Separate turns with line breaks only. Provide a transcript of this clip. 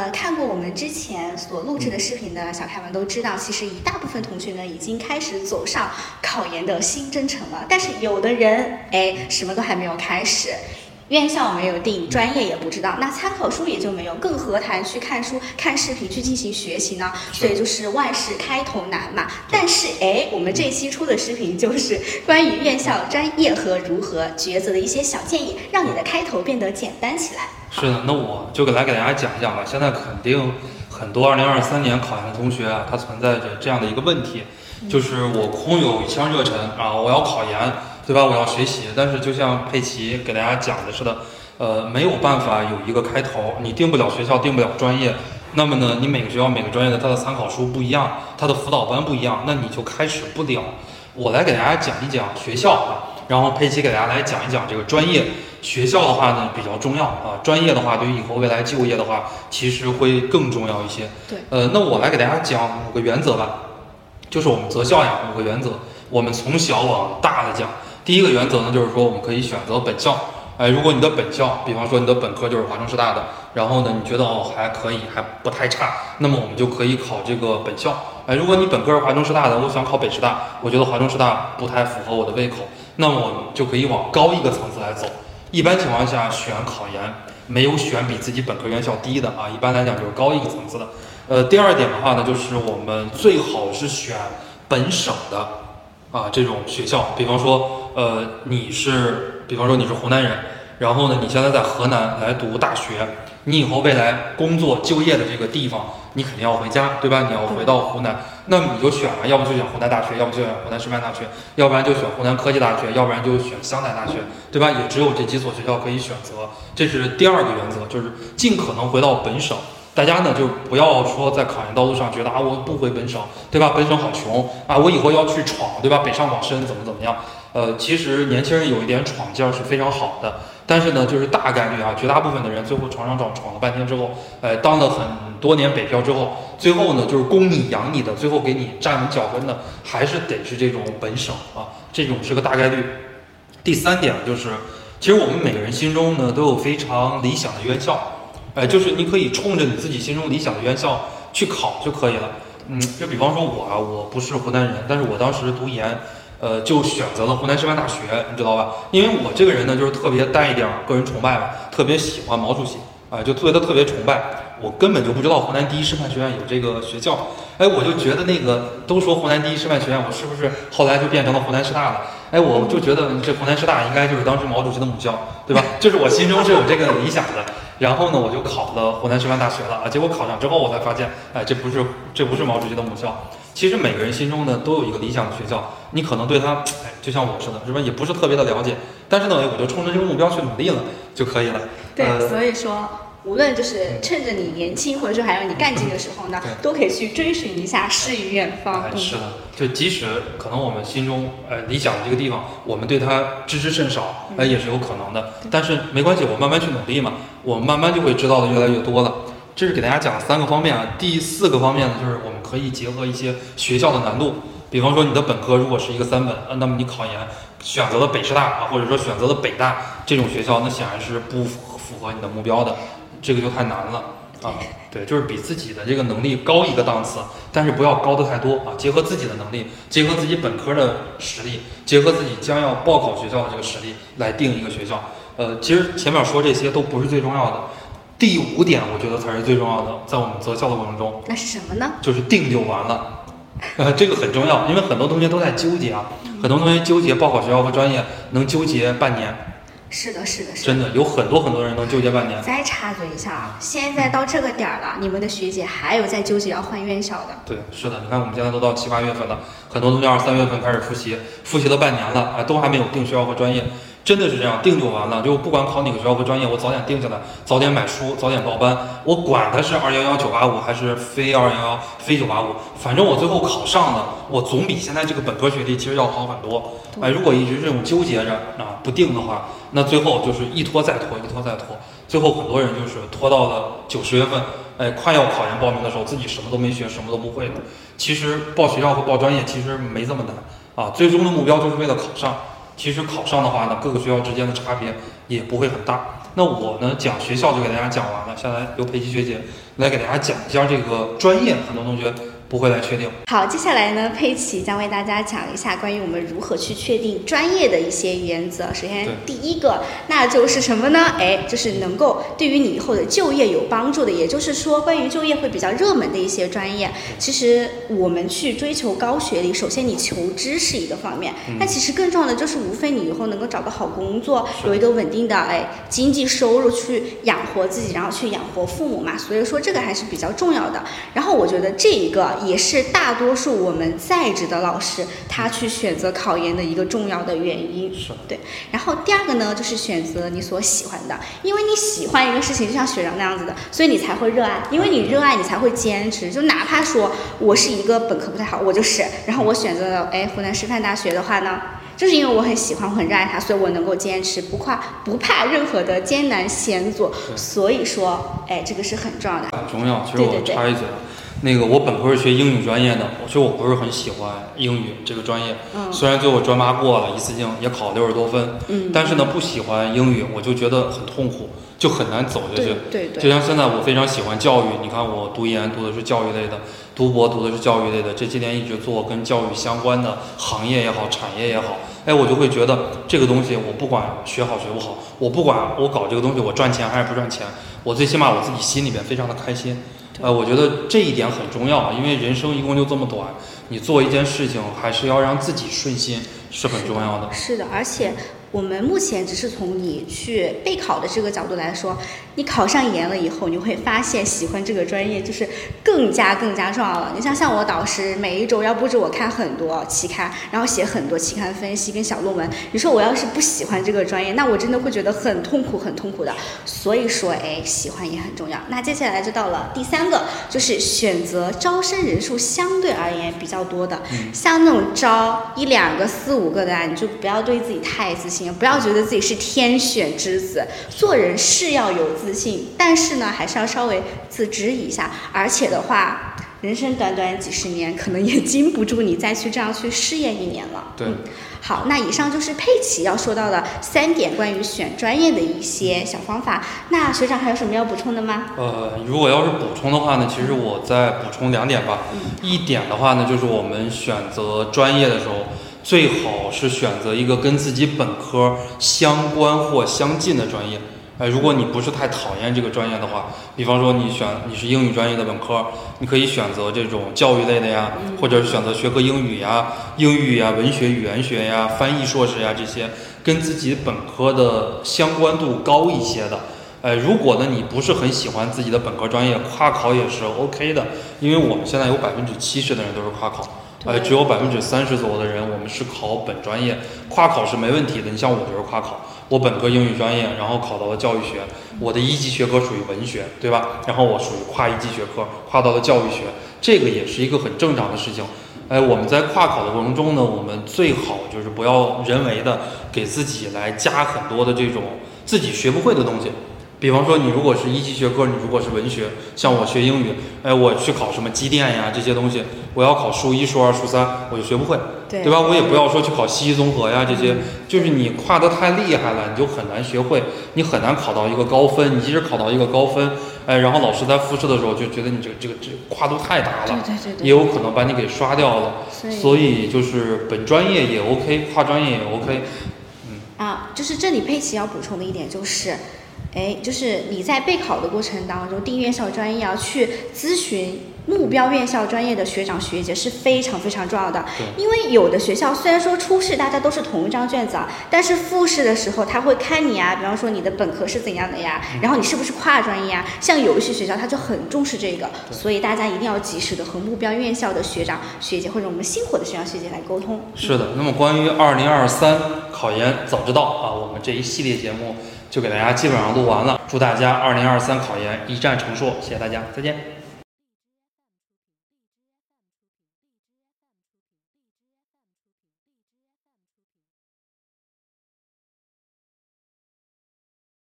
呃，看过我们之前所录制的视频的小开们都知道，其实一大部分同学呢已经开始走上考研的新征程了。但是有的人，哎，什么都还没有开始，院校没有定，专业也不知道，那参考书也就没有，更何谈去看书、看视频去进行学习呢？所以就是万事开头难嘛。但是哎，我们这期出的视频就是关于院校、专业和如何抉择的一些小建议，让你的开头变得简单起来。
是的，那我就给来给大家讲一讲吧。现在肯定很多2023年考研的同学啊，他存在着这样的一个问题，就是我空有一腔热忱啊，我要考研，对吧？我要学习，但是就像佩奇给大家讲的似的，呃，没有办法有一个开头，你定不了学校，定不了专业，那么呢，你每个学校每个专业的它的参考书不一样，它的辅导班不一样，那你就开始不了。我来给大家讲一讲学校啊，然后佩奇给大家来讲一讲这个专业。学校的话呢比较重要啊，专业的话对于以后未来就业的话，其实会更重要一些。
对，
呃，那我来给大家讲五个原则吧，就是我们择校呀五个原则，我们从小往大的讲。第一个原则呢，就是说我们可以选择本校。哎，如果你的本校，比方说你的本科就是华中师大的，然后呢你觉得哦还可以，还不太差，那么我们就可以考这个本校。哎，如果你本科是华中师大的，我想考北师大，我觉得华中师大不太符合我的胃口，那么我们就可以往高一个层次来走。一般情况下选考研没有选比自己本科院校低的啊，一般来讲就是高一个层次的。呃，第二点的话呢，就是我们最好是选本省的啊这种学校，比方说呃你是，比方说你是湖南人，然后呢你现在在河南来读大学。你以后未来工作就业的这个地方，你肯定要回家，对吧？你要回到湖南，那你就选了，要不就选湖南大学，要不就选湖南师范大学，要不然就选湖南科技大学，要不然就选湘潭大学，对吧？也只有这几所学校可以选择，这是第二个原则，就是尽可能回到本省。大家呢就不要说在考研道路上觉得啊我不回本省，对吧？本省好穷啊，我以后要去闯，对吧？北上广深怎么怎么样？呃，其实年轻人有一点闯劲儿是非常好的。但是呢，就是大概率啊，绝大部分的人最后闯闯闯闯了半天之后，呃，当了很多年北漂之后，最后呢，就是供你养你的，最后给你站稳脚跟的，还是得是这种本省啊，这种是个大概率。第三点就是，其实我们每个人心中呢都有非常理想的院校，哎，就是你可以冲着你自己心中理想的院校去考就可以了。嗯，就比方说我啊，我不是湖南人，但是我当时读研。呃，就选择了湖南师范大学，你知道吧？因为我这个人呢，就是特别带一点个人崇拜吧，特别喜欢毛主席，啊，就特别的特别崇拜。我根本就不知道湖南第一师范学院有这个学校，哎，我就觉得那个都说湖南第一师范学院，我是不是后来就变成了湖南师大了？哎，我就觉得这湖南师大应该就是当时毛主席的母校，对吧？就是我心中是有这个理想的。然后呢，我就考了湖南师范大学了啊。结果考上之后，我才发现，哎，这不是这不是毛主席的母校。其实每个人心中呢都有一个理想的学校，你可能对他，哎，就像我似的，是吧？也不是特别的了解，但是呢，我就冲着这个目标去努力了就可以了。
对，所以说，无论就是趁着你年轻，或者说还有你干劲的时候呢，都可以去追寻一下诗与远方。
是的，就即使可能我们心中呃理想的这个地方，我们对它知之甚少，哎，也是有可能的。但是没关系，我慢慢去努力嘛，我慢慢就会知道的越来越多了。这是给大家讲三个方面啊，第四个方面呢，就是我们可以结合一些学校的难度，比方说你的本科如果是一个三本，呃，那么你考研选择了北师大啊，或者说选择了北大这种学校，那显然是不符合你的目标的，这个就太难了啊。对，就是比自己的这个能力高一个档次，但是不要高的太多啊。结合自己的能力，结合自己本科的实力，结合自己将要报考学校的这个实力来定一个学校。呃，其实前面说这些都不是最重要的。第五点，我觉得才是最重要的，在我们择校的过程中，
那是什么呢？
就是定就完了，呃，这个很重要，因为很多同学都在纠结啊，很多同学纠结报考学校和专业，能纠结半年。
是的，是的，是的
真的有很多很多人能纠结半年。
再插嘴一下啊，现在到这个点儿了，你们的学姐还有在纠结要换院校的。
对，是的，你看我们现在都到七八月份了，很多同学二三月份开始复习，复习了半年了，啊，都还没有定学校和专业。真的是这样，定就完了。就不管考哪个学校和专业，我早点定下来，早点买书，早点报班。我管它是二幺幺九八五还是非二幺幺非九八五，反正我最后考上了，我总比现在这个本科学历其实要好很多。哎，如果一直这种纠结着啊不定的话，那最后就是一拖再拖，一拖再拖，最后很多人就是拖到了九十月份，哎，快要考研报名的时候，自己什么都没学，什么都不会的。其实报学校和报专业其实没这么难啊，最终的目标就是为了考上。其实考上的话呢，各个学校之间的差别也不会很大。那我呢讲学校就给大家讲完了，下来由佩奇学姐来给大家讲一下这个专业，很多同学不会来确定。
好，接下来呢，佩奇将为大家讲一下关于我们如何去确定专业的一些原则。首先，第一个，那就是什么呢？哎，就是能够对于你以后的就业有帮助的，也就是说，关于就业会比较热门的一些专业。其实我们去追求高学历，首先你求知是一个方面，
嗯
那其实更重要的就是，无非你以后能够找个好工作，有一个稳定的哎经济收入去养活自己，然后去养活父母嘛。所以说这个还是比较重要的。然后我觉得这一个也是大多数我们在职的老师他去选择考研的一个重要的原因。
是
对。然后第二个呢，就是选择你所喜欢的，因为你喜欢一个事情，就像学长那样子的，所以你才会热爱，因为你热爱，你才会坚持。就哪怕说我是一个本科不太好，我就是，然后我选择了哎湖南师范大学的话呢。就是因为我很喜欢，我很热爱它，所以我能够坚持，不怕不怕任何的艰难险阻。所以说，哎，这个是很重要的。
很重要。其实我插一嘴啊，那个我本科是学英语专业的，我其实我不是很喜欢英语这个专业。
嗯
虽然最后专八过了，一次性也考六十多分，
嗯，
但是呢，不喜欢英语，我就觉得很痛苦，就很难走下
对
去。
对对
就像现在我非常喜欢教育，你看我读研读的是教育类的，读博读的是教育类的，这些年一直做跟教育相关的行业也好，产业也好，哎，我就会觉得这个东西我不管学好学不好，我不管我搞这个东西我赚钱还是不赚钱，我最起码我自己心里边非常的开心。呃，我觉得这一点很重要，因为人生一共就这么短，你做一件事情还是要让自己顺心，是很重要的。
是的，而且我们目前只是从你去备考的这个角度来说，你考上研了以后，你会发现喜欢这个专业就是更加更加重要了。你像像我导师，每一周要布置我看很多期刊，然后写很多期刊分析跟小论文。你说我要是不喜欢这个专业，那我真的会觉得很痛苦，很痛苦的。所以说，哎，喜欢也很重要。那接下来就到了第三个，就是选择招生人数相对而言比较多的，像那种招一两个、四五个的啊，你就不要对自己太自信，不要觉得自己是天选之子。做人是要有自信，但是呢，还是要稍微自知一下。而且的话，人生短短几十年，可能也经不住你再去这样去试验一年了。
对
嗯好，那以上就是佩奇要说到的三点关于选专业的一些小方法。那学长还有什么要补充的吗？
呃，如果要是补充的话呢，其实我再补充两点吧。一点的话呢，就是我们选择专业的时候，最好是选择一个跟自己本科相关或相近的专业。哎，如果你不是太讨厌这个专业的话，比方说你选你是英语专业的本科，你可以选择这种教育类的呀，或者是选择学科英语呀、英语呀、文学语言学呀、翻译硕士呀这些跟自己本科的相关度高一些的。哎，如果呢你不是很喜欢自己的本科专业，跨考也是 OK 的，因为我们现在有百分之七十的人都是跨考，呃，只有百分之三十左右的人我们是考本专业，跨考是没问题的。你像我就是跨考，我本科英语专业，然后考到了教育学，我的一级学科属于文学，对吧？然后我属于跨一级学科，跨到了教育学，这个也是一个很正常的事情。哎，我们在跨考的过程中呢，我们最好就是不要人为的给自己来加很多的这种自己学不会的东西。比方说，你如果是一级学科，你如果是文学，像我学英语，哎，我去考什么机电呀这些东西，我要考数一、数二、数三，我就学不会，
对
对吧？我也不要说去考西医综合呀这些，就是你跨得太厉害了，你就很难学会，你很难考到一个高分。你即使考到一个高分，哎，然后老师在复试的时候就觉得你这个这个这个跨度太大了，
对对对对
也有可能把你给刷掉了。
所以
所以就是本专业也 OK，跨专业也 OK。
嗯啊，就是这里佩奇要补充的一点就是，哎，就是你在备考的过程当中，定院校专业要去咨询目标院校专业的学长学姐是非常非常重要的。因为有的学校虽然说初试大家都是同一张卷子啊，但是复试的时候他会看你啊，比方说你的本科是怎样的呀，然后你是不是跨专业啊？像有一些学校他就很重视这个，所以大家一定要及时的和目标院校的学长学姐或者我们星火的学长学姐来沟通。
是的，那么关于二零二三考研早知道啊，我们这一系列节目就给大家基本上录完了。祝大家二零二三考研一战成硕，谢谢大家，再见。